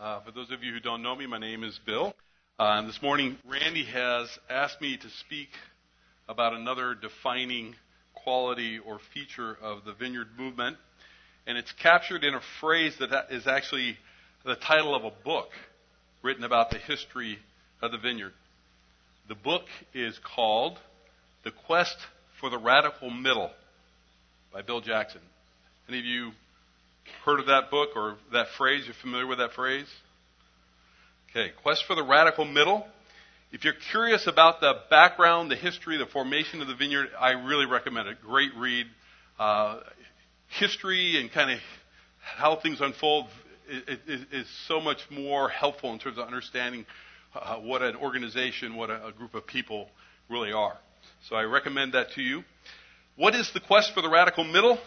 Uh, for those of you who don't know me, my name is Bill. Uh, and this morning, Randy has asked me to speak about another defining quality or feature of the Vineyard movement. And it's captured in a phrase that is actually the title of a book written about the history of the Vineyard. The book is called The Quest for the Radical Middle by Bill Jackson. Any of you heard of that book or that phrase? You're familiar with that phrase? Okay, Quest for the Radical Middle. If you're curious about the background, the history, the formation of the vineyard, I really recommend it. Great read. Uh, history and kind of how things unfold is, so much more helpful in terms of understanding uh, what an organization, what a, a group of people really are. So I recommend that to you. What is the quest for the radical middle?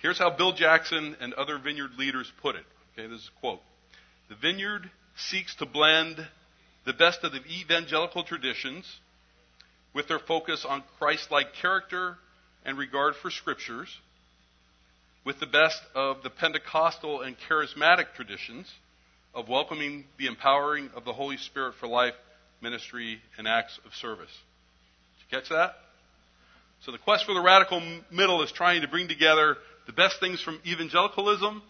Here's how Bill Jackson and other vineyard leaders put it. Okay, this is a quote. The vineyard seeks to blend the best of the evangelical traditions with their focus on Christ like character and regard for scriptures, with the best of the Pentecostal and charismatic traditions of welcoming the empowering of the Holy Spirit for life, ministry, and acts of service. Did you catch that? So the quest for the radical middle is trying to bring together the best things from evangelicalism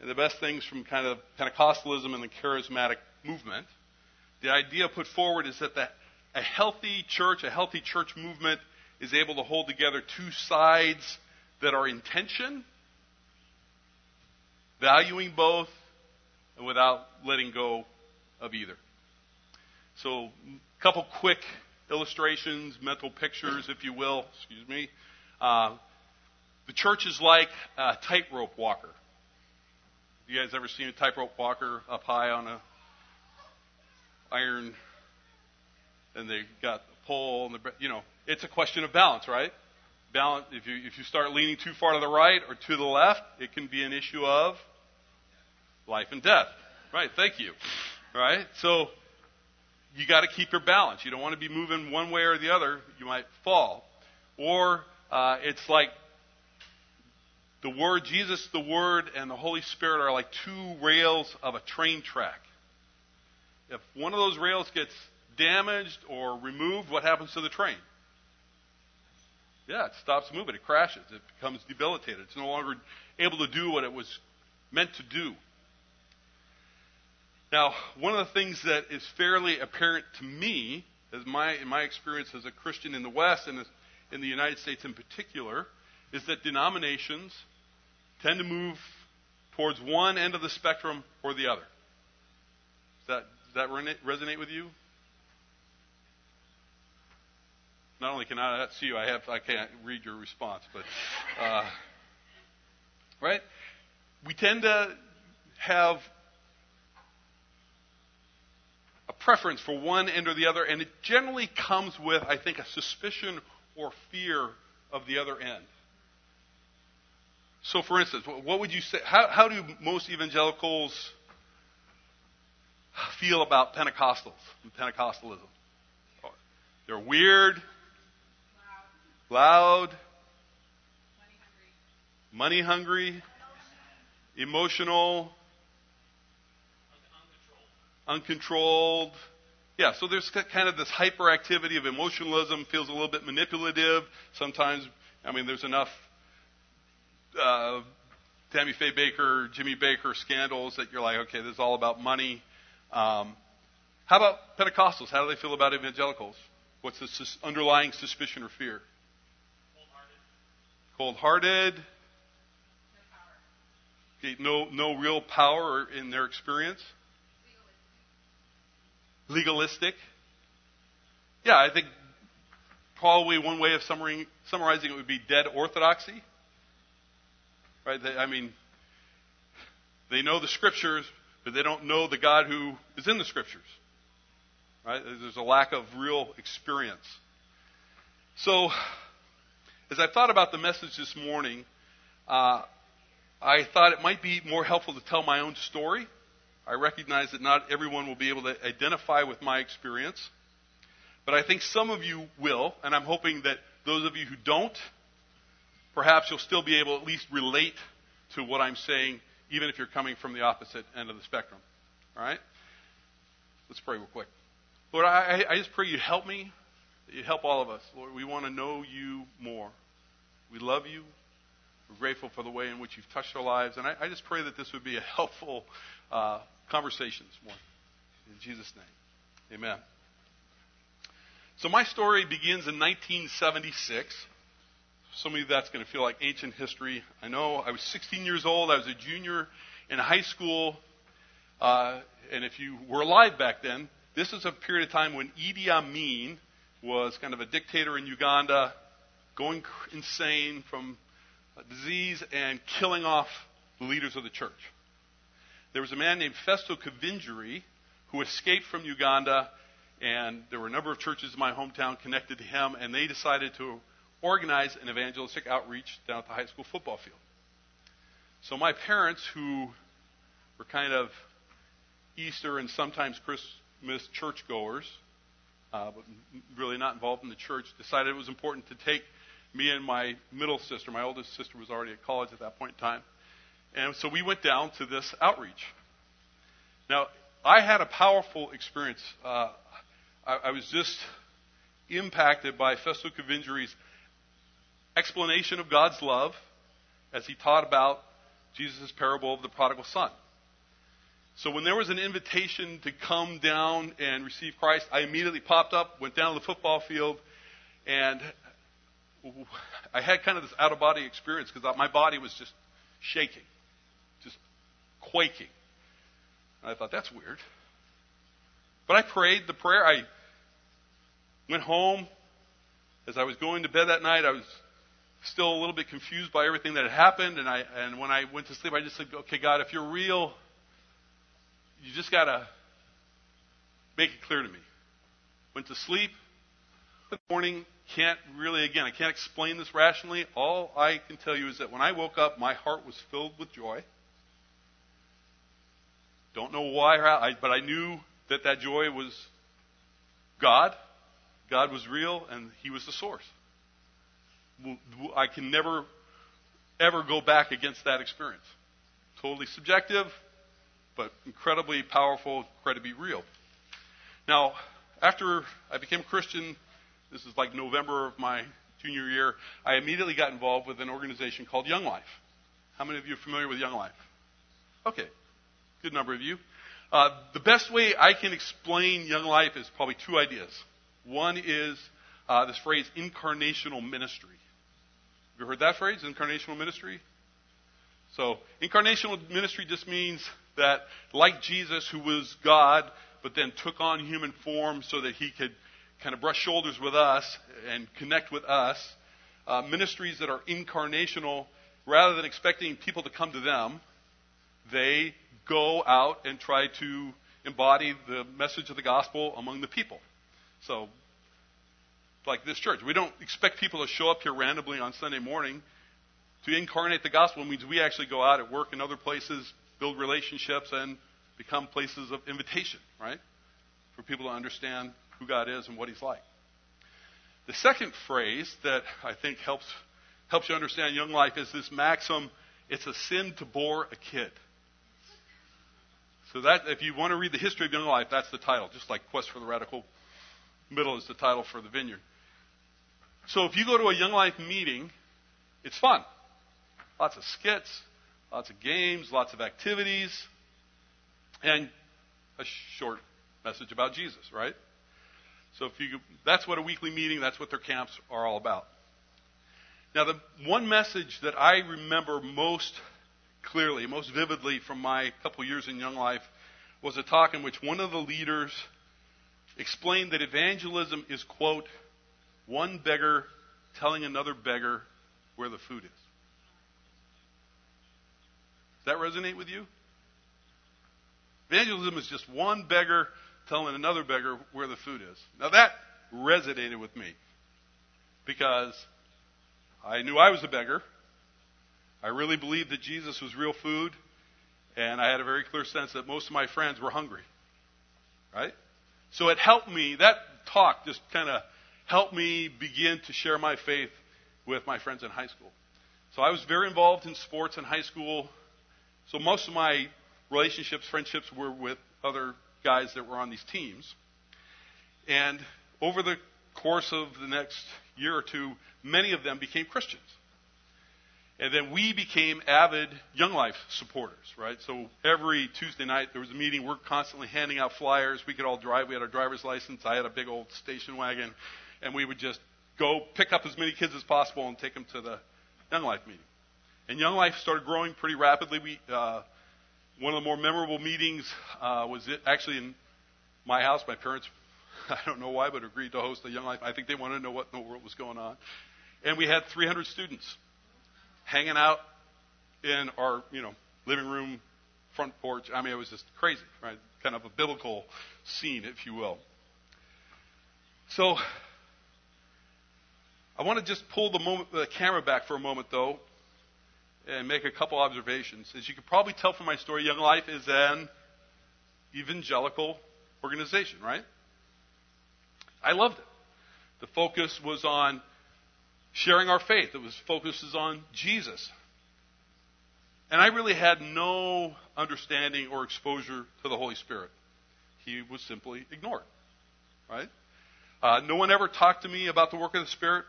and the best things from kind of Pentecostalism and the charismatic movement. The idea put forward is that the, a healthy church, a healthy church movement, is able to hold together two sides that are in tension, valuing both, and without letting go of either. So, a couple quick illustrations, mental pictures, if you will. Excuse me. Uh, the church is like a tightrope walker. You guys ever seen a tightrope walker up high on a iron, and they got the pole, and the you know, it's a question of balance, right? Balance. If you if you start leaning too far to the right or to the left, it can be an issue of life and death. Right? Thank you. Right? So you got to keep your balance. You don't want to be moving one way or the other. You might fall. Or uh, it's like the Word, Jesus, the Word, and the Holy Spirit are like two rails of a train track. If one of those rails gets damaged or removed, what happens to the train? Yeah, it stops moving. It crashes. It becomes debilitated. It's no longer able to do what it was meant to do. Now, one of the things that is fairly apparent to me, as my, in my experience as a Christian in the West and in the United States in particular, is that denominations tend to move towards one end of the spectrum or the other. Does that, does that resonate with you? Not only can I not see you, I have I can't read your response, but uh, right? We tend to have a preference for one end or the other, and it generally comes with, I think, a suspicion or fear of the other end. So, for instance, what would you say? How, how do most evangelicals feel about Pentecostals and Pentecostalism? They're weird, loud, loud money hungry, money hungry emotional, uncontrolled. Yeah, so there's kind of this hyperactivity of emotionalism, feels a little bit manipulative. Sometimes, I mean, there's enough uh, Tammy Faye Bakker, Jimmy Bakker scandals that you're like, okay, this is all about money. Um, how about Pentecostals? How do they feel about evangelicals? What's the sus- underlying suspicion or fear? Cold-hearted. Cold-hearted. Okay, no, no real power in their experience legalistic. Yeah, I think probably one way of summarizing it would be dead orthodoxy. Right? They, I mean, they know the scriptures, but they don't know the God who is in the scriptures. Right? There's a lack of real experience. So, as I thought about the message this morning, uh, I thought it might be more helpful to tell my own story I recognize that not everyone will be able to identify with my experience, but I think some of you will, and I'm hoping that those of you who don't, perhaps you'll still be able to at least relate to what I'm saying even if you're coming from the opposite end of the spectrum. All right? Let's pray real quick. Lord, I, I just pray you help me, that you help all of us. Lord, we want to know you more. We love you. We're grateful for the way in which you've touched our lives. And I, I just pray that this would be a helpful uh, conversation this morning. In Jesus' name, amen. So my story begins in 1976. Some of you that's going to feel like ancient history. I know I was 16 years old. I was a junior in high school. Uh, and if you were alive back then, this is a period of time when Idi Amin was kind of a dictator in Uganda, going insane from disease and killing off the leaders of the church. There was a man named Festo Kivengere who escaped from Uganda, and there were a number of churches in my hometown connected to him, and they decided to organize an evangelistic outreach down at the high school football field. So my parents, who were kind of Easter and sometimes Christmas churchgoers, uh, but really not involved in the church, decided it was important to take me and my middle sister, my oldest sister was already at college at that point in time, and so we went down to this outreach. Now, I had a powerful experience. Uh, I, I, was just impacted by Festo Kivengere's explanation of God's love as he taught about Jesus' parable of the prodigal son. So when there was an invitation to come down and receive Christ, I immediately popped up, went down to the football field, and I had kind of this out of body experience because my body was just shaking, just quaking. And I thought, that's weird. But I prayed the prayer. I went home. As I was going to bed that night, I was still a little bit confused by everything that had happened. And, I, and when I went to sleep, I just said, okay, God, if you're real, you just got to make it clear to me. Went to sleep. The morning, can't really, again, I can't explain this rationally. All I can tell you is that when I woke up, my heart was filled with joy. Don't know why, I, but I knew that that joy was God. God was real, and He was the source. I can never, ever go back against that experience. Totally subjective, but incredibly powerful, incredibly real. Now, after I became a Christian, this is like November of my junior year, I immediately got involved with an organization called Young Life. How many of you are familiar with Young Life? Okay, good number of you. Uh, the best way I can explain Young Life is probably two ideas. One is uh, this phrase, incarnational ministry. You heard that phrase, incarnational ministry? So, incarnational ministry just means that, like Jesus, who was God, but then took on human form so that he could kind of brush shoulders with us and connect with us, uh, ministries that are incarnational, rather than expecting people to come to them, they go out and try to embody the message of the gospel among the people. So, like this church, we don't expect people to show up here randomly on Sunday morning. To incarnate the gospel means we actually go out at work and other places, build relationships, and become places of invitation, right? For people to understand who God is and what He's like. The second phrase that I think helps helps you understand young life is this maxim: "It's a sin to bore a kid." So that if you want to read the history of young life, that's the title. Just like Quest for the Radical Middle is the title for the Vineyard. So if you go to a young life meeting, it's fun. Lots of skits, lots of games, lots of activities, and a short message about Jesus, right? So if you, that's what a weekly meeting, that's what their camps are all about. Now, the one message that I remember most clearly, most vividly from my couple years in Young Life was a talk in which one of the leaders explained that evangelism is, quote, one beggar telling another beggar where the food is. Does that resonate with you? Evangelism is just one beggar telling another beggar where the food is. Now that resonated with me because I knew I was a beggar. I really believed that Jesus was real food, and I had a very clear sense that most of my friends were hungry. Right? So it helped me, that talk just kind of helped me begin to share my faith with my friends in high school. So I was very involved in sports in high school, So most of my relationships, friendships were with other guys that were on these teams. And over the course of the next year or two, many of them became Christians. And then we became avid Young Life supporters, right? So every Tuesday night there was a meeting. We're constantly handing out flyers. We could all drive. We had our driver's license. I had a big old station wagon. And we would just go pick up as many kids as possible and take them to the Young Life meeting. And Young Life started growing pretty rapidly. We, uh, one of the more memorable meetings uh, was it actually in my house. My parents, I don't know why, but agreed to host a Young Life. I think they wanted to know what in the world was going on. And we had 300 students hanging out in our, you know, living room, front porch. I mean, it was just crazy, right? Kind of a biblical scene, if you will. So, I want to just pull the, moment, the camera back for a moment, though, and make a couple observations. As you can probably tell from my story, Young Life is an evangelical organization, right? I loved it. The focus was on sharing our faith. It was focuses on Jesus. And I really had no understanding or exposure to the Holy Spirit. He was simply ignored. Right? Uh, no one ever talked to me about the work of the Spirit.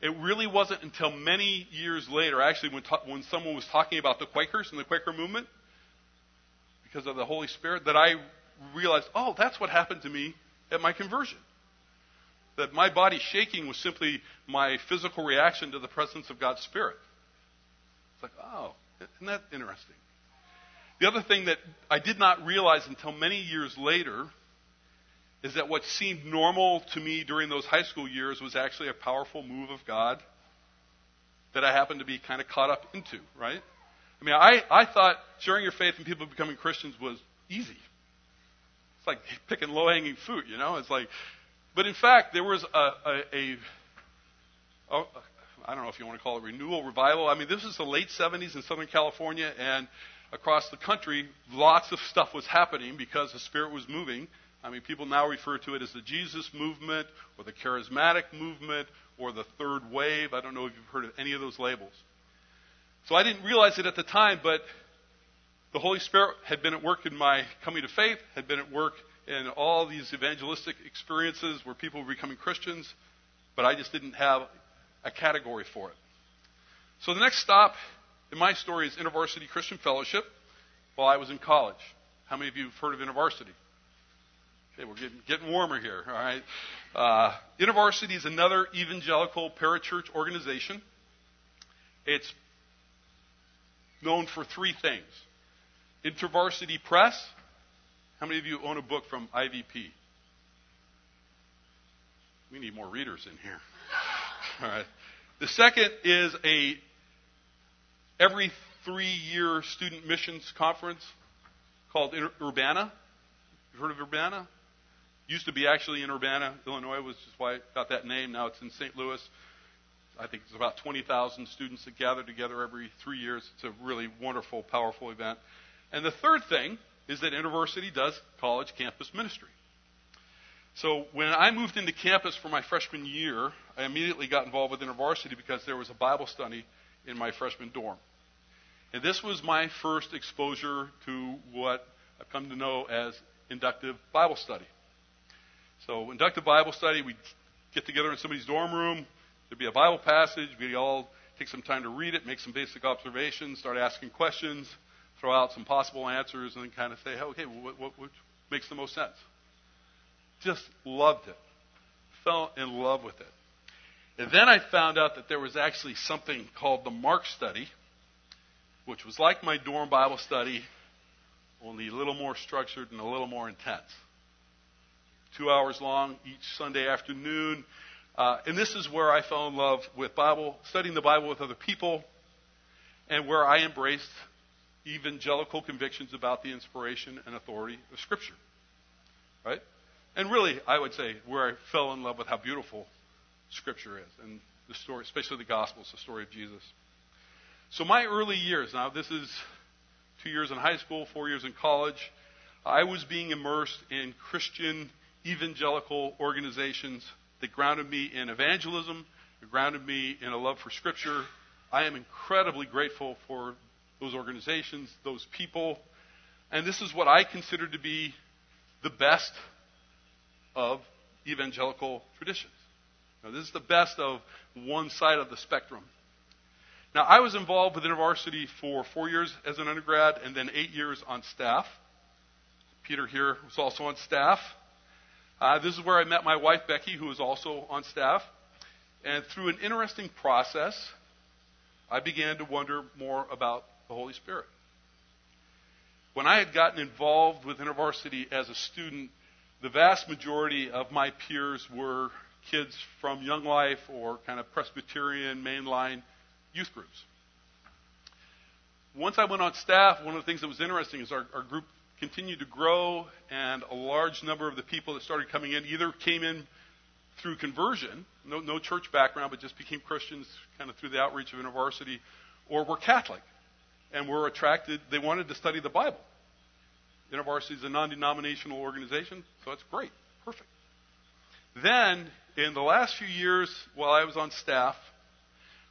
It really wasn't until many years later, actually, when, ta- when someone was talking about the Quakers and the Quaker movement, because of the Holy Spirit, that I realized, oh, that's what happened to me at my conversion that my body shaking was simply my physical reaction to the presence of God's Spirit. It's like, oh, isn't that interesting? The other thing that I did not realize until many years later is that what seemed normal to me during those high school years was actually a powerful move of God that I happened to be kind of caught up into, right? I mean, I, I thought sharing your faith and people becoming Christians was easy. It's like picking low hanging fruit, you know? It's like, but in fact, there was a, a, a, a I don't know if you want to call it renewal, revival. I mean, this is the late 70s in Southern California, and across the country, lots of stuff was happening because the Spirit was moving. I mean, people now refer to it as the Jesus movement or the charismatic movement or the third wave. I don't know if you've heard of any of those labels. So I didn't realize it at the time, but the Holy Spirit had been at work in my coming to faith, had been at work in all these evangelistic experiences where people were becoming Christians, but I just didn't have a category for it. So the next stop in my story is InterVarsity Christian Fellowship while I was in college. How many of you have heard of InterVarsity? Okay, we're getting, getting warmer here, all right? Uh, InterVarsity is another evangelical parachurch organization. It's known for three things InterVarsity Press, how many of you own a book from IVP? We need more readers in here. All right. The second is a every three year student missions conference called Urbana. You've heard of Urbana? Used to be actually in Urbana, Illinois, which is why it got that name. Now it's in St. Louis. I think it's about 20,000 students that gather together every three years. It's a really wonderful, powerful event. And the third thing is that InterVarsity does college campus ministry. So when I moved into campus for my freshman year, I immediately got involved with InterVarsity because there was a Bible study in my freshman dorm. And this was my first exposure to what I've come to know as inductive Bible study. So inductive Bible study, we'd get together in somebody's dorm room, there'd be a Bible passage, we'd all take some time to read it, make some basic observations, start asking questions, throw out some possible answers, and then kind of say, okay, what, what, what makes the most sense? Just loved it. Fell in love with it. And then I found out that there was actually something called the Mark Study, which was like my dorm Bible study, only a little more structured and a little more intense. Two hours long each Sunday afternoon. Uh, and this is where I fell in love with Bible, studying the Bible with other people, and where I embraced evangelical convictions about the inspiration and authority of Scripture. Right? And really, I would say where I fell in love with how beautiful Scripture is and the story, especially the Gospels, the story of Jesus. So my early years, now this is two years in high school, four years in college, I was being immersed in Christian evangelical organizations that grounded me in evangelism, that grounded me in a love for Scripture. I am incredibly grateful for those organizations, those people. And this is what I consider to be the best of evangelical traditions. Now, this is the best of one side of the spectrum. Now, I was involved with InterVarsity for four years as an undergrad and then eight years on staff. Peter here was also on staff. Uh, this is where I met my wife, Becky, who was also on staff. And through an interesting process, I began to wonder more about the Holy Spirit. When I had gotten involved with InterVarsity as a student, the vast majority of my peers were kids from Young Life or kind of Presbyterian mainline youth groups. Once I went on staff, one of the things that was interesting is our, our group continued to grow, and a large number of the people that started coming in either came in through conversion, no, no church background, but just became Christians kind of through the outreach of InterVarsity, or were Catholic and were attracted, they wanted to study the Bible. InterVarsity is a non denominational organization, so it's great. Perfect. Then, in the last few years, while I was on staff,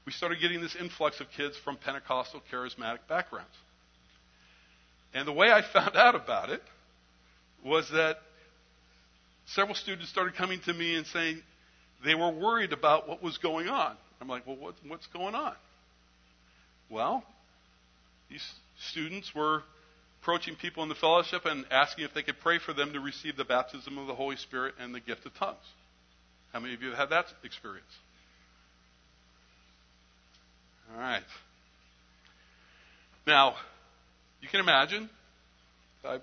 we started getting this influx of kids from Pentecostal charismatic backgrounds. And the way I found out about it was that several students started coming to me and saying they were worried about what was going on. I'm like, well, what, what's going on? Well, these students were approaching people in the fellowship and asking if they could pray for them to receive the baptism of the Holy Spirit and the gift of tongues. How many of you have had that experience? All right. Now, you can imagine, I'm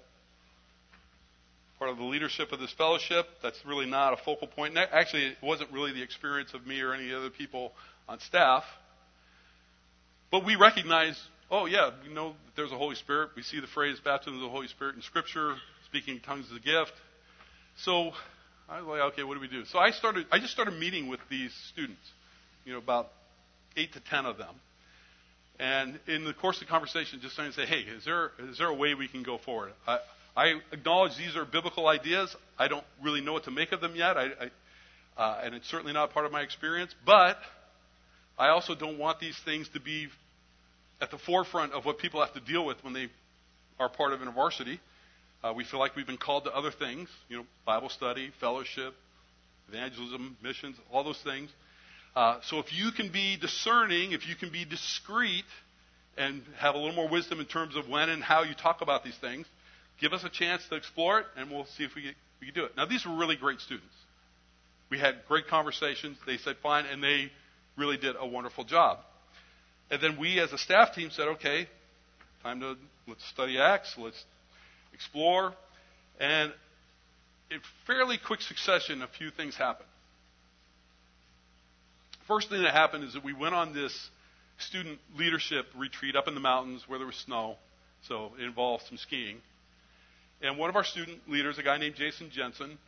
part of the leadership of this fellowship. That's really not a focal point. Actually, it wasn't really the experience of me or any other people on staff. But we recognize, oh, yeah, we know that there's a Holy Spirit. We see the phrase baptism of the Holy Spirit in Scripture, speaking tongues is a gift. So I was like, okay, what do we do? So I started, I just started meeting with these students, you know, about eight to ten of them. And in the course of the conversation, just starting to say, hey, is there, is there a way we can go forward? I, I acknowledge these are biblical ideas. I don't really know what to make of them yet, I, I, uh, and it's certainly not part of my experience. But I also don't want these things to be at the forefront of what people have to deal with when they are part of InterVarsity. Uh, we feel like we've been called to other things, you know, Bible study, fellowship, evangelism, missions, all those things. Uh, so if you can be discerning, if you can be discreet, and have a little more wisdom in terms of when and how you talk about these things, give us a chance to explore it, and we'll see if we, we can do it. Now, these were really great students. We had great conversations. They said fine, and they really did a wonderful job. And then we, as a staff team, said, okay, time to let's study Acts, let's explore, and in fairly quick succession, a few things happened. First thing that happened is that we went on this student leadership retreat up in the mountains where there was snow, so it involved some skiing. And one of our student leaders, a guy named Jason Jensen,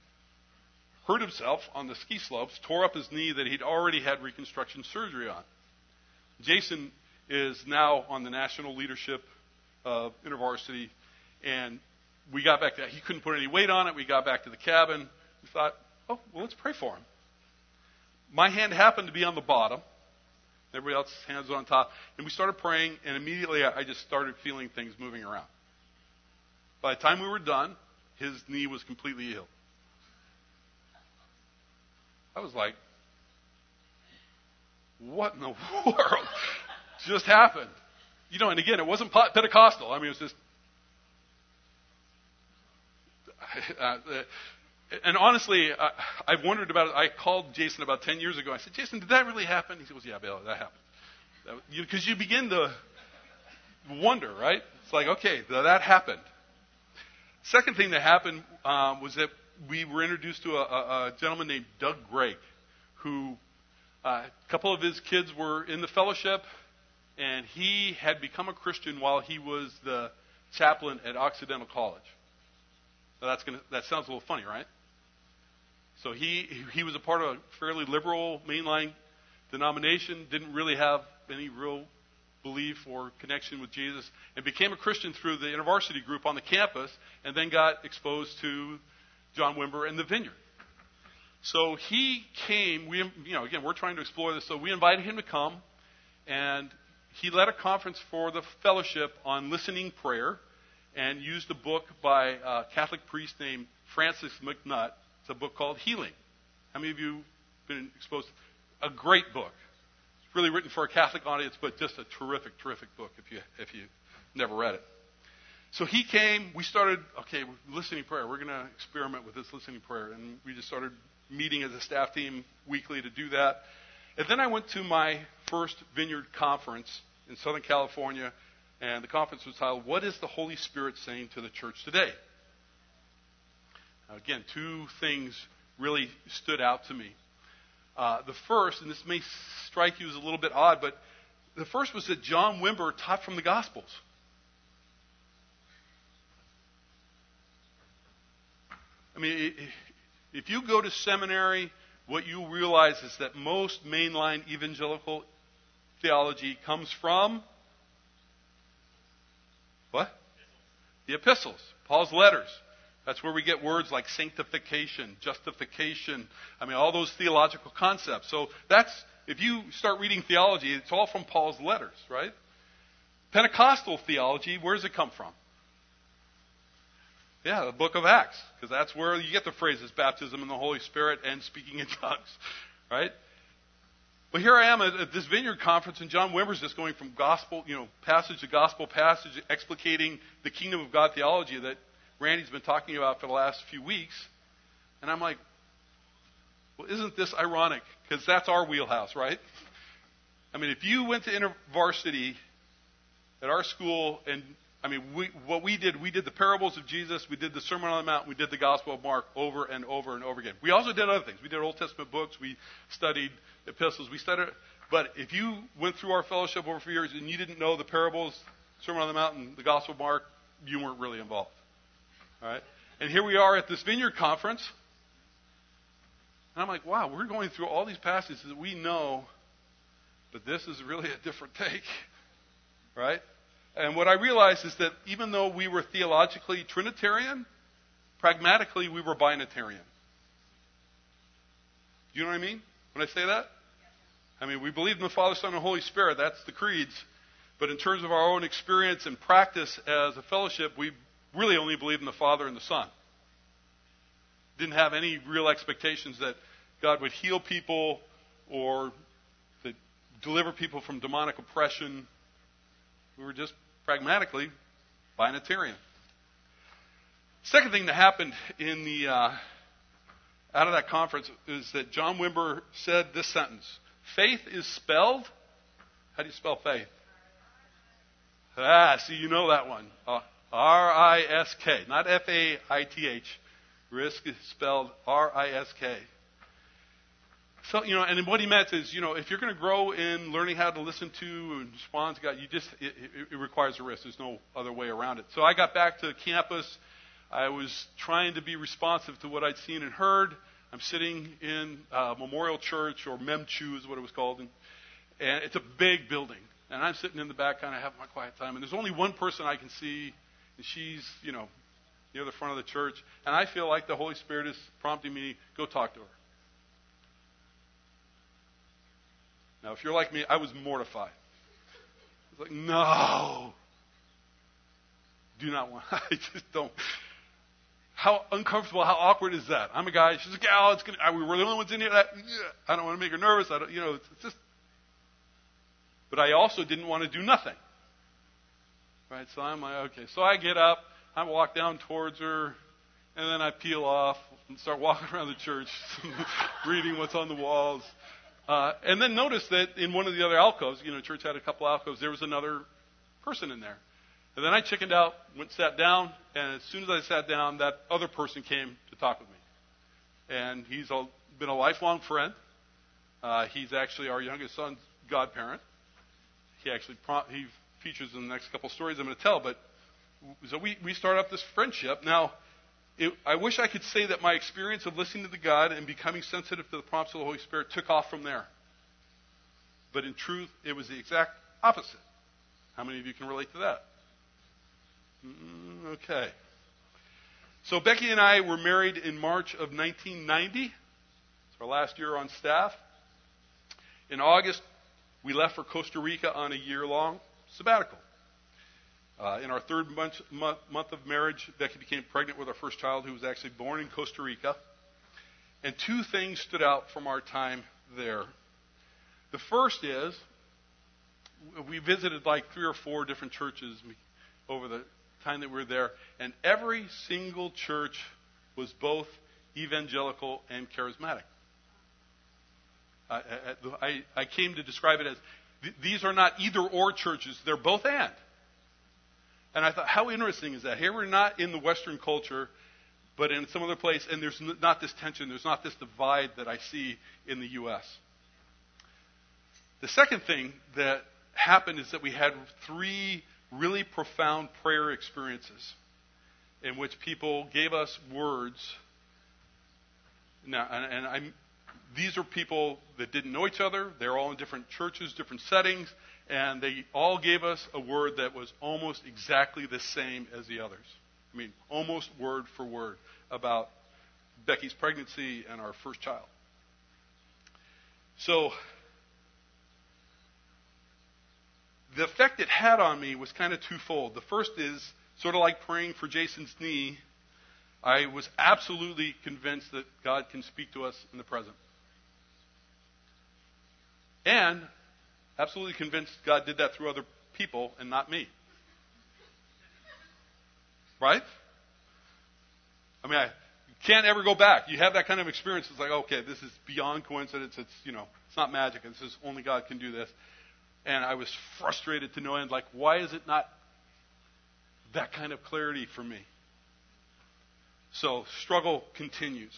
hurt himself on the ski slopes, tore up his knee that he'd already had reconstruction surgery on. Jason is now on the national leadership of InterVarsity, and we got back to he couldn't put any weight on it. We got back to the cabin. We thought, oh, well, let's pray for him. My hand happened to be on the bottom. Everybody else's hands on top. And we started praying, and immediately I just started feeling things moving around. By the time we were done, his knee was completely healed. I was like, what in the world just happened? You know, and again, it wasn't Pentecostal. I mean, it was just. Uh, and honestly, I, I've wondered about it. I called Jason about 10 years ago. I said, Jason, did that really happen? He goes, Yeah, Bill, that happened. Because you, you begin to wonder, right? It's like, okay, that happened. Second thing that happened um, was that we were introduced to a, a, a gentleman named Doug Gregg, who a couple of his kids were in the fellowship, and he had become a Christian while he was the chaplain at Occidental College. Now that's gonna, that sounds a little funny, right? So he, he was a part of a fairly liberal mainline denomination, didn't really have any real belief or connection with Jesus, and became a Christian through the InterVarsity group on the campus, and then got exposed to John Wimber and the Vineyard. So he came. We, you know, again, we're trying to explore this. So we invited him to come, and he led a conference for the fellowship on listening prayer and used a book by a Catholic priest named Francis MacNutt. It's a book called Healing. How many of you been exposed? To a great book. It's really written for a Catholic audience, but just a terrific, terrific book if you if you never read it. So he came. We started. Okay, listening prayer. We're going to experiment with this listening prayer, and we just started meeting as a staff team weekly to do that. And then I went to my first Vineyard conference in Southern California, and the conference was titled, What is the Holy Spirit saying to the church today? Now, again, two things really stood out to me. Uh, the first, and this may strike you as a little bit odd, but the first was that John Wimber taught from the Gospels. I mean, if you go to seminary, what you realize is that most mainline evangelical theology comes from what? The epistles, Paul's letters. That's where we get words like sanctification, justification. I mean, all those theological concepts. So that's, if you start reading theology, it's all from Paul's letters, right? Pentecostal theology, where does it come from? Yeah, the book of Acts, because that's where you get the phrases baptism in the Holy Spirit and speaking in tongues, right? But here I am at, at this Vineyard conference, and John Wimber's just going from gospel, you know, passage to gospel passage, explicating the kingdom of God theology that Randy's been talking about for the last few weeks. And I'm like, well, isn't this ironic? Because that's our wheelhouse, right? I mean, if you went to InterVarsity at our school and I mean, we, what we did, we did the parables of Jesus, we did the Sermon on the Mount, we did the Gospel of Mark over and over and over again. We also did other things. We did Old Testament books, we studied epistles, we studied. But if you went through our fellowship over four years and you didn't know the parables, Sermon on the Mount, and the Gospel of Mark, you weren't really involved. All right? And here we are at this Vineyard conference. And I'm like, wow, we're going through all these passages that we know, but this is really a different take. Right? And what I realized is that even though we were theologically Trinitarian, pragmatically we were binitarian. Do you know what I mean when I say that? I mean, we believe in the Father, Son, and Holy Spirit. That's the creeds. But in terms of our own experience and practice as a fellowship, we really only believe in the Father and the Son. Didn't have any real expectations that God would heal people or that deliver people from demonic oppression. We were just pragmatically binitarian. Second thing that happened in the uh, out of that conference is that John Wimber said this sentence: "Faith is spelled. How do you spell faith? Ah, see, you know that one. Uh, R I S K, not F A I T H. Risk is spelled R I S K. So, you know, and what he meant is, you know, if you're going to grow in learning how to listen to and respond to God, you just, it, it, requires a risk. There's no other way around it. So I got back to campus. I was trying to be responsive to what I'd seen and heard. I'm sitting in uh, Memorial Church, or Memchu is what it was called, and, and it's a big building. And I'm sitting in the back, kind of having my quiet time. And there's only one person I can see, and she's, you know, near the front of the church. And I feel like the Holy Spirit is prompting me, go talk to her. Now, if you're like me, I was mortified. I was like, no. Do not want. I just don't. How uncomfortable, how awkward is that? I'm a guy. She's a gal. It's gonna, we were the only ones in here. That, I don't want to make her nervous. I don't, you know, it's, it's just. But I also didn't want to do nothing. Right? So I'm like, okay. So I get up. I walk down towards her, and then I peel off and start walking around the church, reading what's on the walls. Uh, and then notice that in one of the other alcoves, you know, church had a couple alcoves, there was another person in there. And then I chickened out, went sat down, and as soon as I sat down, that other person came to talk with me. And he's a, been a lifelong friend. Uh, he's actually our youngest son's godparent. He actually pro- he features in the next couple stories I'm going to tell. But so we we start up this friendship now. It, I wish I could say that my experience of listening to the God and becoming sensitive to the prompts of the Holy Spirit took off from there. But in truth, it was the exact opposite. How many of you can relate to that? Mm, okay. So Becky and I were married in March of 1990. It's our last year on staff. In August, we left for Costa Rica on a year long sabbatical. Uh, in our third month, month, month of marriage, Becky became pregnant with our first child, who was actually born in Costa Rica. And two things stood out from our time there. The first is we visited like three or four different churches over the time that we were there, and every single church was both evangelical and charismatic. I, I, I came to describe it as these are not either or churches, they're both and. And I thought, how interesting is that? Here we're not in the Western culture, but in some other place, and there's not this tension, there's not this divide that I see in the U.S. The second thing that happened is that we had three really profound prayer experiences in which people gave us words. Now, and, and I'm, these are people that didn't know each other. They're all in different churches, different settings, and they all gave us a word that was almost exactly the same as the others. I mean, almost word for word about Becky's pregnancy and our first child. So, the effect it had on me was kind of twofold. The first is sort of like praying for Jason's knee. I was absolutely convinced that God can speak to us in the present. And absolutely convinced God did that through other people and not me. Right? I mean, I can't ever go back. You have that kind of experience. It's like, okay, this is beyond coincidence. It's, you know, it's not magic. It's just only God can do this and I was frustrated to no end. Like, why is it not that kind of clarity for me? So, struggle continues.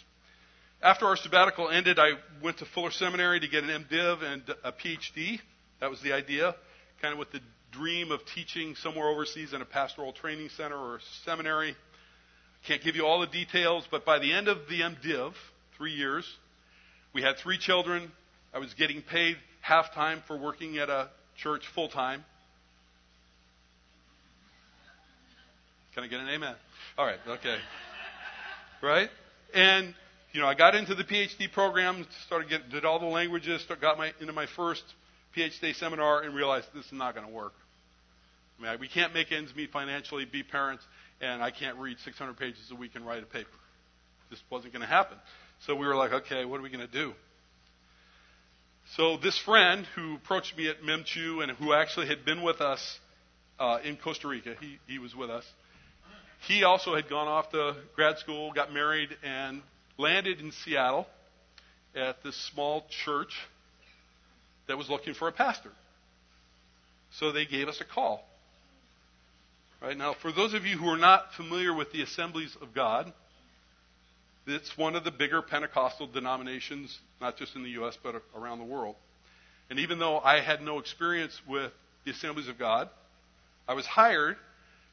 After our sabbatical ended, I went to Fuller Seminary to get an MDiv and a PhD. That was the idea, kind of with the dream of teaching somewhere overseas in a pastoral training center or seminary. Can't give you all the details, but by the end of the MDiv, three years, we had three children. I was getting paid half time for working at a church full time. Can I get an amen? All right, okay. Right? And, you know, I got into the PhD program, started getting, did all the languages, got my, into my first PhD seminar, and realized this is not going to work. I mean, we can't make ends meet financially, be parents, and I can't read 600 pages a week and write a paper. This wasn't going to happen. So we were like, okay, what are we going to do? So this friend who approached me at Memchu and who actually had been with us uh, in Costa Rica, he, he was with us. He also had gone off to grad school, got married, and landed in Seattle at this small church that was looking for a pastor. So they gave us a call. Right now, for those of you who are not familiar with the Assemblies of God, it's one of the bigger Pentecostal denominations, not just in the U.S., but around the world. And even though I had no experience with the Assemblies of God, I was hired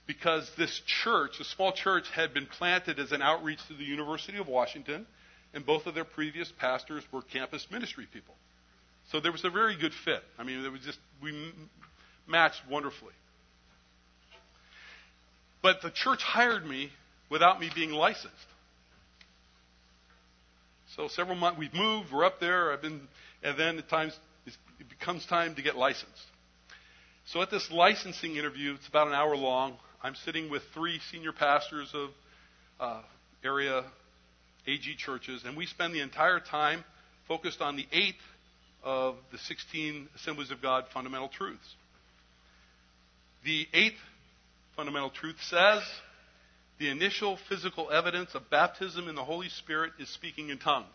because this church, a small church, had been planted as an outreach to the University of Washington, and both of their previous pastors were campus ministry people. So there was a very good fit. I mean, it was just, we matched wonderfully. But the church hired me without me being licensed. So several months, we've moved, we're up there, I've been, and then at times it becomes time to get licensed. So at this licensing interview, it's about an hour long. I'm sitting with three senior pastors of uh, area AG churches, and we spend the entire time focused on the eighth of the 16 Assemblies of God fundamental truths. The eighth fundamental truth says the initial physical evidence of baptism in the Holy Spirit is speaking in tongues.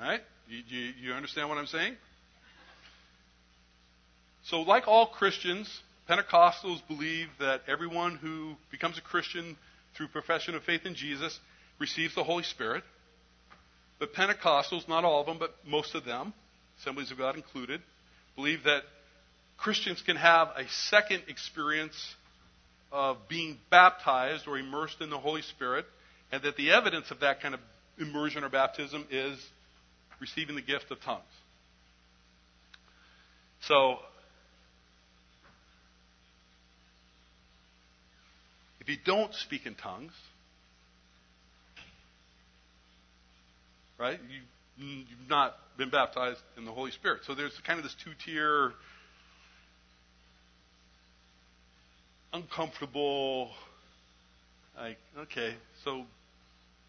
All right? You, you, you, understand what I'm saying? So, like all Christians, Pentecostals believe that everyone who becomes a Christian through profession of faith in Jesus receives the Holy Spirit. But Pentecostals, not all of them, but most of them, Assemblies of God included, believe that Christians can have a second experience of being baptized or immersed in the Holy Spirit, and that the evidence of that kind of immersion or baptism is receiving the gift of tongues. So, if you don't speak in tongues, right? You, you've not been baptized in the Holy Spirit. So there's kind of this two tier, uncomfortable, like, okay, so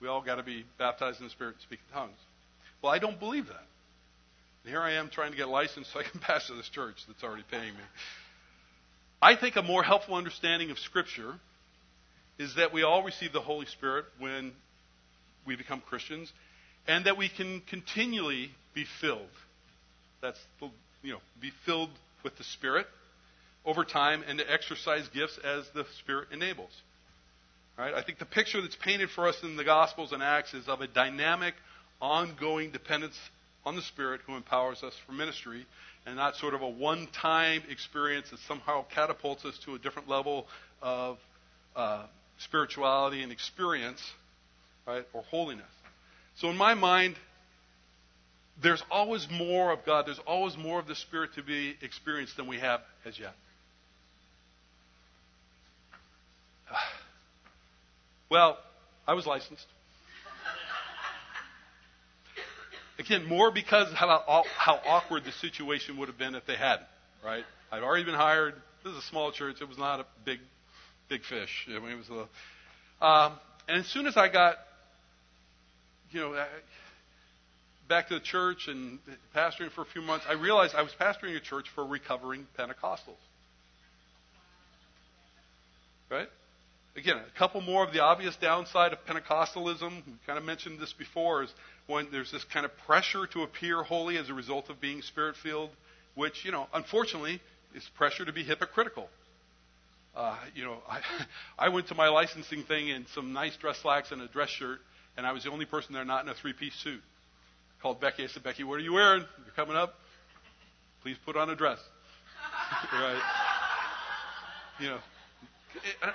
we all got to be baptized in the Spirit and speak in tongues. Well, I don't believe that. And here I am trying to get licensed so I can pastor this church that's already paying me. I think a more helpful understanding of Scripture is that we all receive the Holy Spirit when we become Christians, and that we can continually be filled. That's you know, be filled with the Spirit over time, and to exercise gifts as the Spirit enables. Right? I think the picture that's painted for us in the Gospels and Acts is of a dynamic, ongoing dependence on the Spirit who empowers us for ministry, and not sort of a one time experience that somehow catapults us to a different level of uh, spirituality and experience, right, or holiness. So in my mind, there's always more of God, there's always more of the Spirit to be experienced than we have as yet. Well, I was licensed. Again, more because how, how awkward the situation would have been if they hadn't, right? I'd already been hired. This is a small church. It was not a big, big fish. I mean, it was a. Um, and as soon as I got, you know, back to the church and pastoring for a few months, I realized I was pastoring a church for recovering Pentecostals. Right? Again, a couple more of the obvious downside of Pentecostalism. We kind of mentioned this before. Is when there's this kind of pressure to appear holy as a result of being spirit filled, which you know, unfortunately, is pressure to be hypocritical. Uh, you know, I, I went to my licensing thing in some nice dress slacks and a dress shirt, and I was the only person there not in a three-piece suit. I called Becky. I said, Becky, what are you wearing? You're coming up. Please put on a dress. right? You know,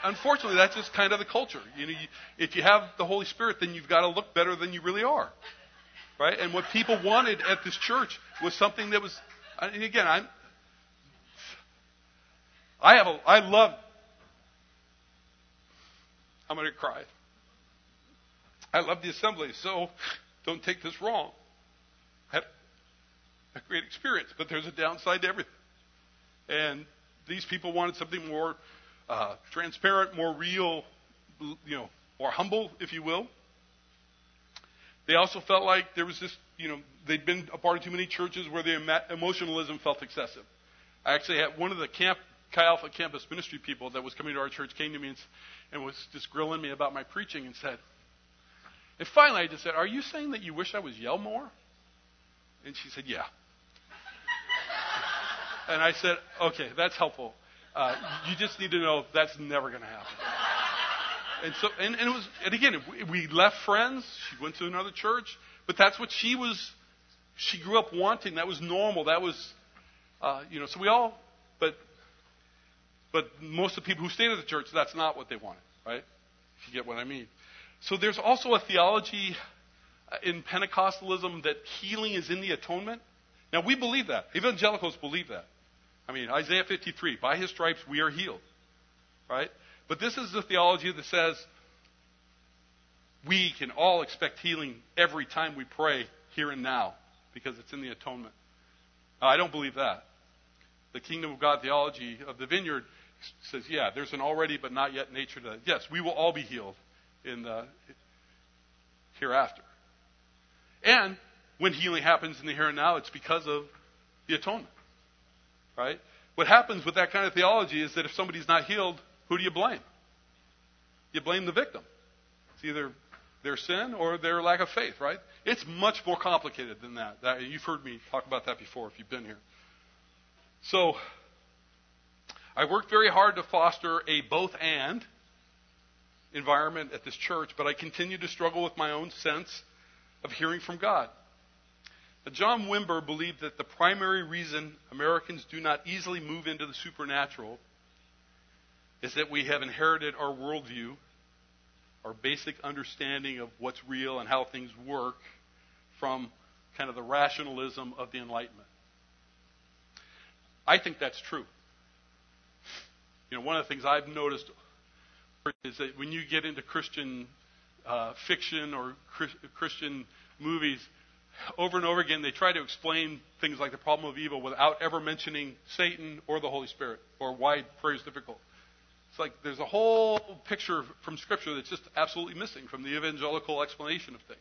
unfortunately, that's just kind of the culture. You know, you, if you have the Holy Spirit, then you've got to look better than you really are, right? And what people wanted at this church was something that was, again, I'm, I have a, I love. I'm going to cry. I love the assembly, so don't take this wrong. I had a great experience, but there's a downside to everything. And these people wanted something more uh, transparent, more real, you know, more humble, if you will. They also felt like there was this, you know, they'd been a part of too many churches where the emotionalism felt excessive. I actually had one of the camp, Chi Alpha campus ministry people that was coming to our church came to me and, and was just grilling me about my preaching and said, and finally I just said, Are you saying that you wish I was yell more? And she said, Yeah. and I said, Okay, that's helpful. Uh, you just need to know that's never going to happen. And so, and, and it was, and again, we left friends. She went to another church, but that's what she was. She grew up wanting. That was normal. That was, uh, you know. So we all, but, but most of the people who stayed at the church, that's not what they wanted, right? If you get what I mean. So there's also a theology uh, in Pentecostalism that healing is in the atonement. Now we believe that. Evangelicals believe that. I mean, Isaiah 53, by his stripes we are healed. Right? But this is the theology that says we can all expect healing every time we pray here and now because it's in the atonement. Now, I don't believe that. The kingdom of God theology of the vineyard says, yeah, there's an already but not yet nature to that. Yes, we will all be healed in the hereafter. And when healing happens in the here and now, it's because of the atonement right? What happens with that kind of theology is that if somebody's not healed, who do you blame? You blame the victim. It's either their sin or their lack of faith, right? It's much more complicated than that. that. You've heard me talk about that before if you've been here. So, I worked very hard to foster a both and environment at this church, but I continue to struggle with my own sense of hearing from God. John Wimber believed that the primary reason Americans do not easily move into the supernatural is that we have inherited our worldview, our basic understanding of what's real and how things work from kind of the rationalism of the Enlightenment. I think that's true. You know, one of the things I've noticed is that when you get into Christian uh, fiction or Christian movies, over and over again, they try to explain things like the problem of evil without ever mentioning Satan or the Holy Spirit or why prayer is difficult. It's like there's a whole picture from Scripture that's just absolutely missing from the evangelical explanation of things.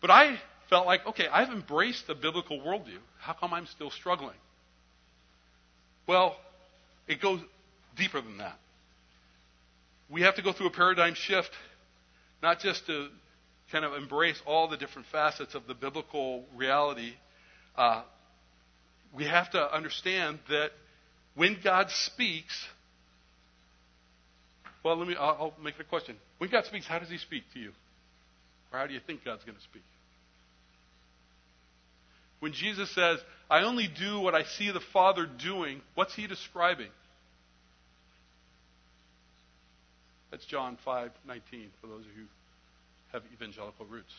But I felt like, okay, I've embraced the biblical worldview. How come I'm still struggling? Well, it goes deeper than that. We have to go through a paradigm shift, not just to kind of embrace all the different facets of the biblical reality. Uh, we have to understand that when God speaks, well, let me. I'll, I'll make it a question. When God speaks, how does He speak to you, or how do you think God's going to speak? When Jesus says, "I only do what I see the Father doing," what's He describing? That's John 5:19 for those of you who have evangelical roots.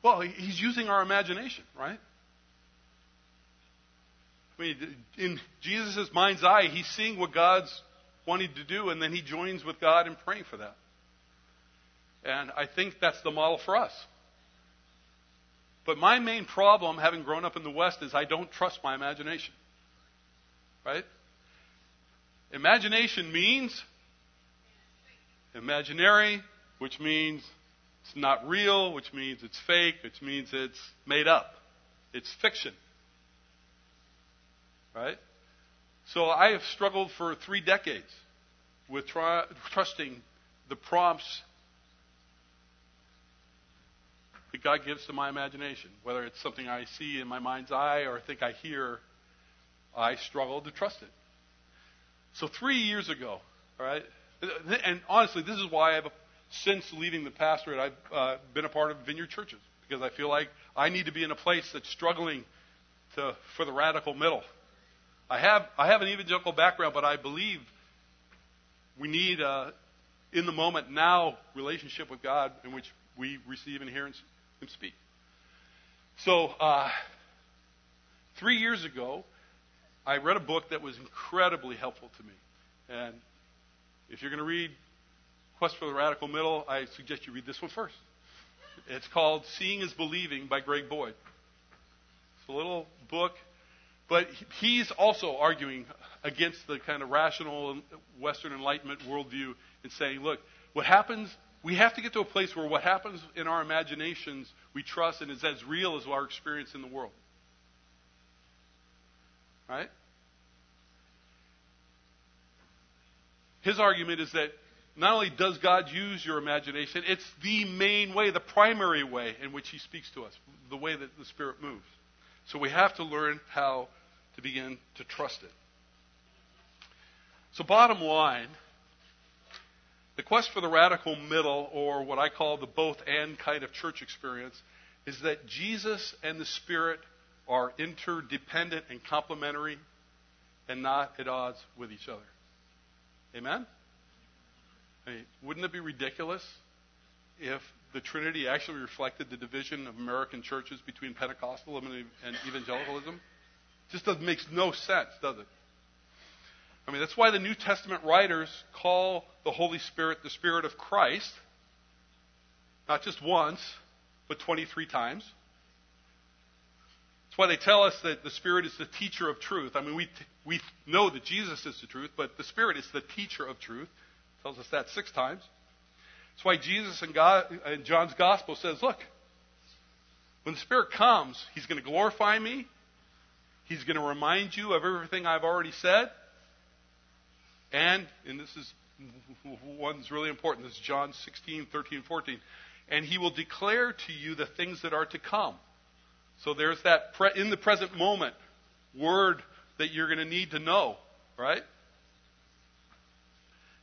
Well, he's using our imagination, right? I mean, in Jesus' mind's eye, he's seeing what God's wanting to do, and then he joins with God in praying for that. And I think that's the model for us. But my main problem, having grown up in the West, is I don't trust my imagination. Right? Imagination means imaginary, which means it's not real, which means it's fake, which means it's made up. It's fiction. Right? So I have struggled for three decades with try, trusting the prompts that God gives to my imagination. Whether it's something I see in my mind's eye or think I hear, I struggle to trust it. So three years ago, all right, and honestly, this is why I've since leaving the pastorate, I've uh, been a part of Vineyard churches because I feel like I need to be in a place that's struggling to for the radical middle. I have I have an evangelical background, but I believe we need a in the moment now relationship with God in which we receive and hear and speak. So uh, three years ago, I read a book that was incredibly helpful to me. And if you're going to read Quest for the Radical Middle, I suggest you read this one first. It's called Seeing is Believing by Greg Boyd. It's a little book, but he's also arguing against the kind of rational Western Enlightenment worldview and saying, look, what happens, we have to get to a place where what happens in our imaginations we trust and is as real as our experience in the world. Right? His argument is that not only does God use your imagination, it's the main way, the primary way in which He speaks to us, the way that the Spirit moves. So we have to learn how to begin to trust it. So, bottom line, the quest for the radical middle, or what I call the both and kind of church experience, is that Jesus and the Spirit are interdependent and complementary and not at odds with each other. Amen? I mean, wouldn't it be ridiculous if the Trinity actually reflected the division of American churches between Pentecostalism and evangelicalism? Just doesn't makes no sense, does it? I mean, that's why the New Testament writers call the Holy Spirit the Spirit of Christ, not just once, but 23 times. That's why they tell us that the Spirit is the teacher of truth. I mean, we, we know that Jesus is the truth, but the Spirit is the teacher of truth. It tells us that six times. That's why Jesus in, God, in John's Gospel says, look, when the Spirit comes, He's going to glorify me. He's going to remind you of everything I've already said. And, and this is one's really important. This is John 16, 13, 14. And he will declare to you the things that are to come. So there's that pre- in the present moment word that you're going to need to know, right?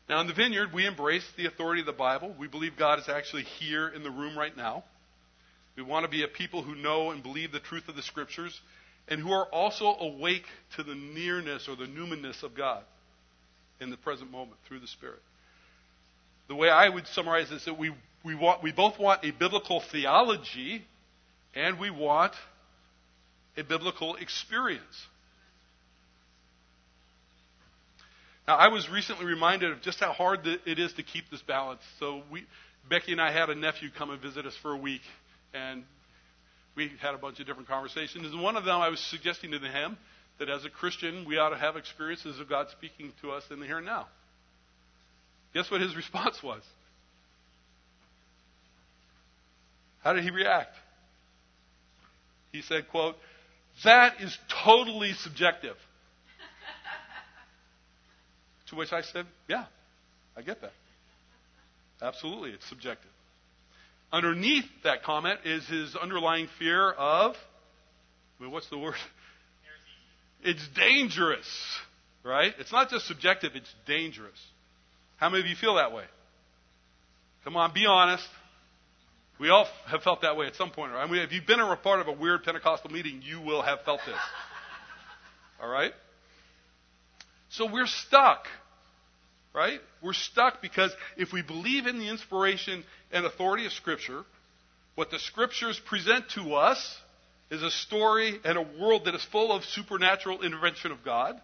Now, in the vineyard, we embrace the authority of the Bible. We believe God is actually here in the room right now. We want to be a people who know and believe the truth of the Scriptures and who are also awake to the nearness or the numinous of God in the present moment through the Spirit. The way I would summarize is that we, we, want, we both want a biblical theology and we want a biblical experience. Now, I was recently reminded of just how hard it is to keep this balance. So, we, Becky and I had a nephew come and visit us for a week, and we had a bunch of different conversations. And one of them, I was suggesting to him that as a Christian, we ought to have experiences of God speaking to us in the here and now. Guess what his response was? How did he react? He said, quote, that is totally subjective. to which I said, yeah, I get that. Absolutely, it's subjective. Underneath that comment is his underlying fear of, I mean, what's the word? It's dangerous, right? It's not just subjective, it's dangerous. How many of you feel that way? Come on, be honest. We all have felt that way at some point. Right? I mean, if you've been a part of a weird Pentecostal meeting, you will have felt this. All right? So we're stuck. Right? We're stuck because if we believe in the inspiration and authority of Scripture, what the Scriptures present to us is a story and a world that is full of supernatural intervention of God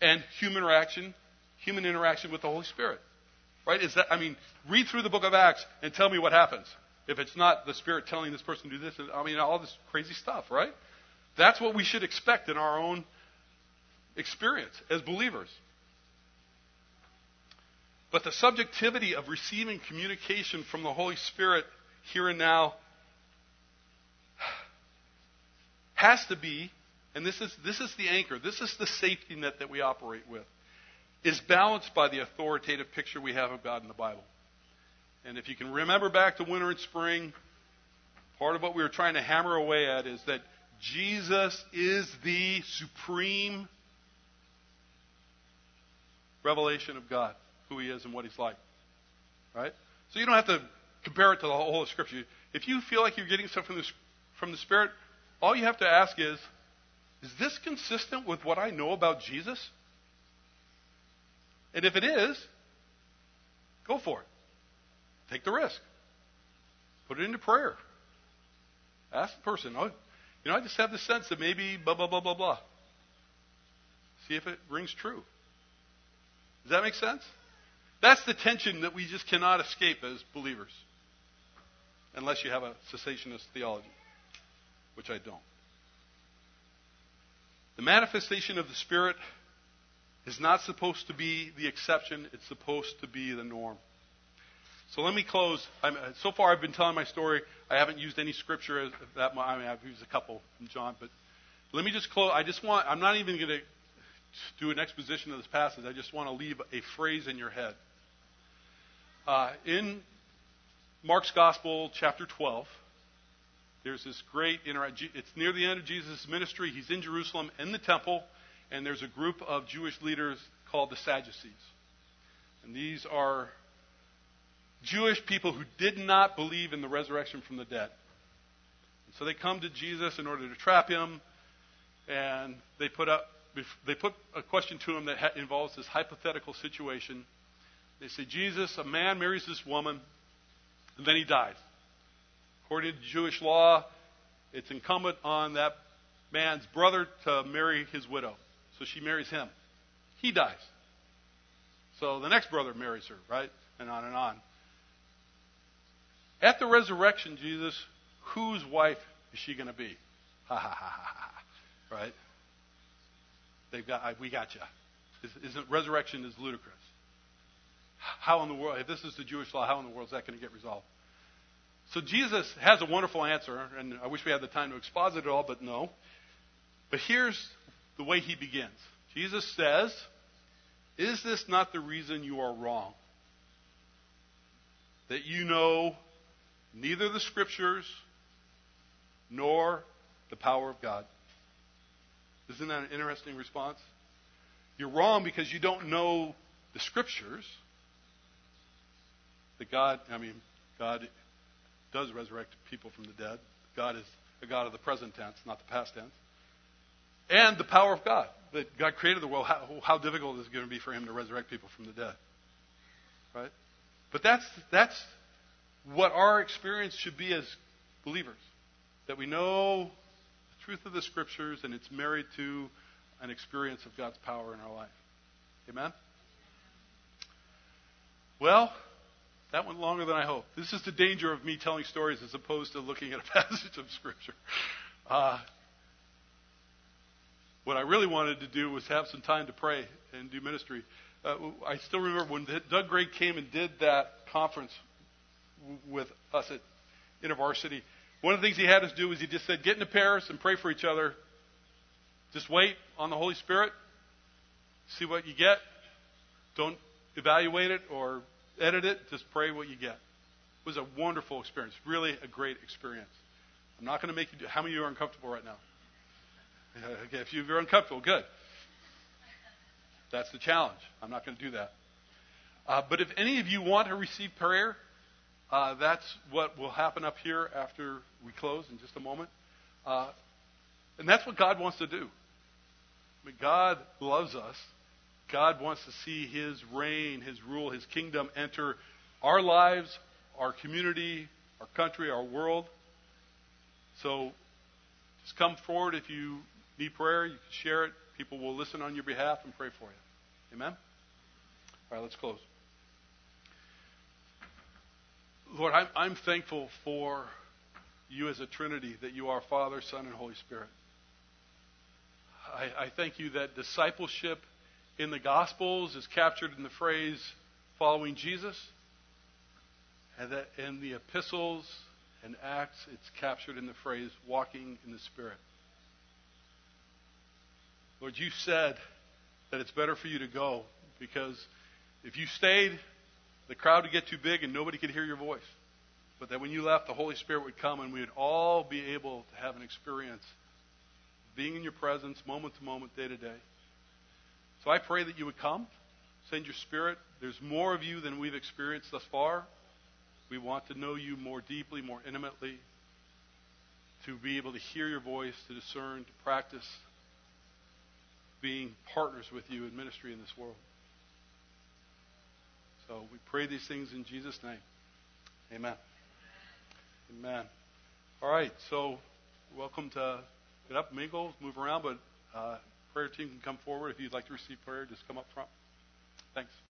and human interaction, human interaction with the Holy Spirit. Right? Is that I mean, read through the book of Acts and tell me what happens. If it's not the Spirit telling this person to do this, I mean all this crazy stuff, right? That's what we should expect in our own experience as believers. But the subjectivity of receiving communication from the Holy Spirit here and now has to be, and this is, this is the anchor, this is the safety net that we operate with, is balanced by the authoritative picture we have of God in the Bible. And if you can remember back to winter and spring, part of what we were trying to hammer away at is that Jesus is the supreme revelation of God, who He is and what He's like. Right? So you don't have to compare it to the whole of Scripture. If you feel like you're getting stuff from the, from the Spirit, all you have to ask is, is this consistent with what I know about Jesus? And if it is, go for it. Take the risk. Put it into prayer. Ask the person, oh, you know, I just have the sense that maybe blah, blah, blah, blah, blah. See if it rings true. Does that make sense? That's the tension that we just cannot escape as believers. Unless you have a cessationist theology which I don't. The manifestation of the Spirit is not supposed to be the exception, it's supposed to be the norm. So let me close. I'm, so far, I've been telling my story. I haven't used any scripture that. I mean, I've used a couple from John, but let me just close. I just want. I'm not even going to do an exposition of this passage. I just want to leave a phrase in your head. Uh, in Mark's Gospel, chapter 12, there's this great interaction. It's near the end of Jesus' ministry. He's in Jerusalem in the temple, and there's a group of Jewish leaders called the Sadducees. And these are Jewish people who did not believe in the resurrection from the dead. And so they come to Jesus in order to trap him, and they put up they put a question to him that involves this hypothetical situation. They say, Jesus, a man marries this woman, and then he dies. According to Jewish law, it's incumbent on that man's brother to marry his widow. So she marries him. He dies. So the next brother marries her, right? And on and on. At the resurrection, Jesus, whose wife is she going to be? Ha ha ha ha ha. Right? They've got, we got you. Isn't resurrection is ludicrous? How in the world, if this is the Jewish law, how in the world is that going to get resolved? So Jesus has a wonderful answer, and I wish we had the time to exposit it all, but no. But here's the way he begins Jesus says, Is this not the reason you are wrong? That you know neither the Scriptures nor the power of God. Isn't that an interesting response? You're wrong because you don't know the Scriptures. That God, I mean, God does resurrect people from the dead. God is a God of the present tense, not the past tense. And the power of God. That God created the world. How, how difficult is it going to be for Him to resurrect people from the dead? Right? But that's, that's what our experience should be as believers. That we know the truth of the Scriptures and it's married to an experience of God's power in our life. Amen? Well, That went longer than I hoped. This is the danger of me telling stories as opposed to looking at a passage of Scripture. Uh, what I really wanted to do was have some time to pray and do ministry. Uh, I still remember when Doug Gray came and did that conference with us at InterVarsity. One of the things he had us do was he just said, get into Paris and pray for each other. Just wait on the Holy Spirit. See what you get. Don't evaluate it or edit it. Just pray what you get. It was a wonderful experience. Really a great experience. I'm not going to make you do. How many of you are uncomfortable right now? Okay, if you're uncomfortable, good. That's the challenge. I'm not going to do that. Uh, but if any of you want to receive prayer, uh, that's what will happen up here after we close in just a moment. Uh, and that's what God wants to do. I mean, God loves us. God wants to see His reign, His rule, His kingdom enter our lives, our community, our country, our world. So just come forward if you need prayer. You can share it. People will listen on your behalf and pray for you. Amen? All right, let's close. Lord, I'm, I'm thankful for you as a Trinity, that you are Father, Son, and Holy Spirit. I, I thank you that discipleship in the Gospels is captured in the phrase following Jesus, and that in the epistles and Acts, it's captured in the phrase walking in the Spirit. Lord, you said that it's better for you to go because if you stayed, the crowd would get too big and nobody could hear your voice. But that when you left, the Holy Spirit would come and we would all be able to have an experience being in your presence moment to moment, day to day. So I pray that you would come, send your Spirit. There's more of you than we've experienced thus far. We want to know you more deeply, more intimately, to be able to hear your voice, to discern, to practice being partners with you in ministry in this world. So we pray these things in Jesus' name. Amen. Amen. All right, so welcome to get up, mingle, move around, but uh, prayer team can come forward if you'd like to receive prayer. Just come up front. Thanks.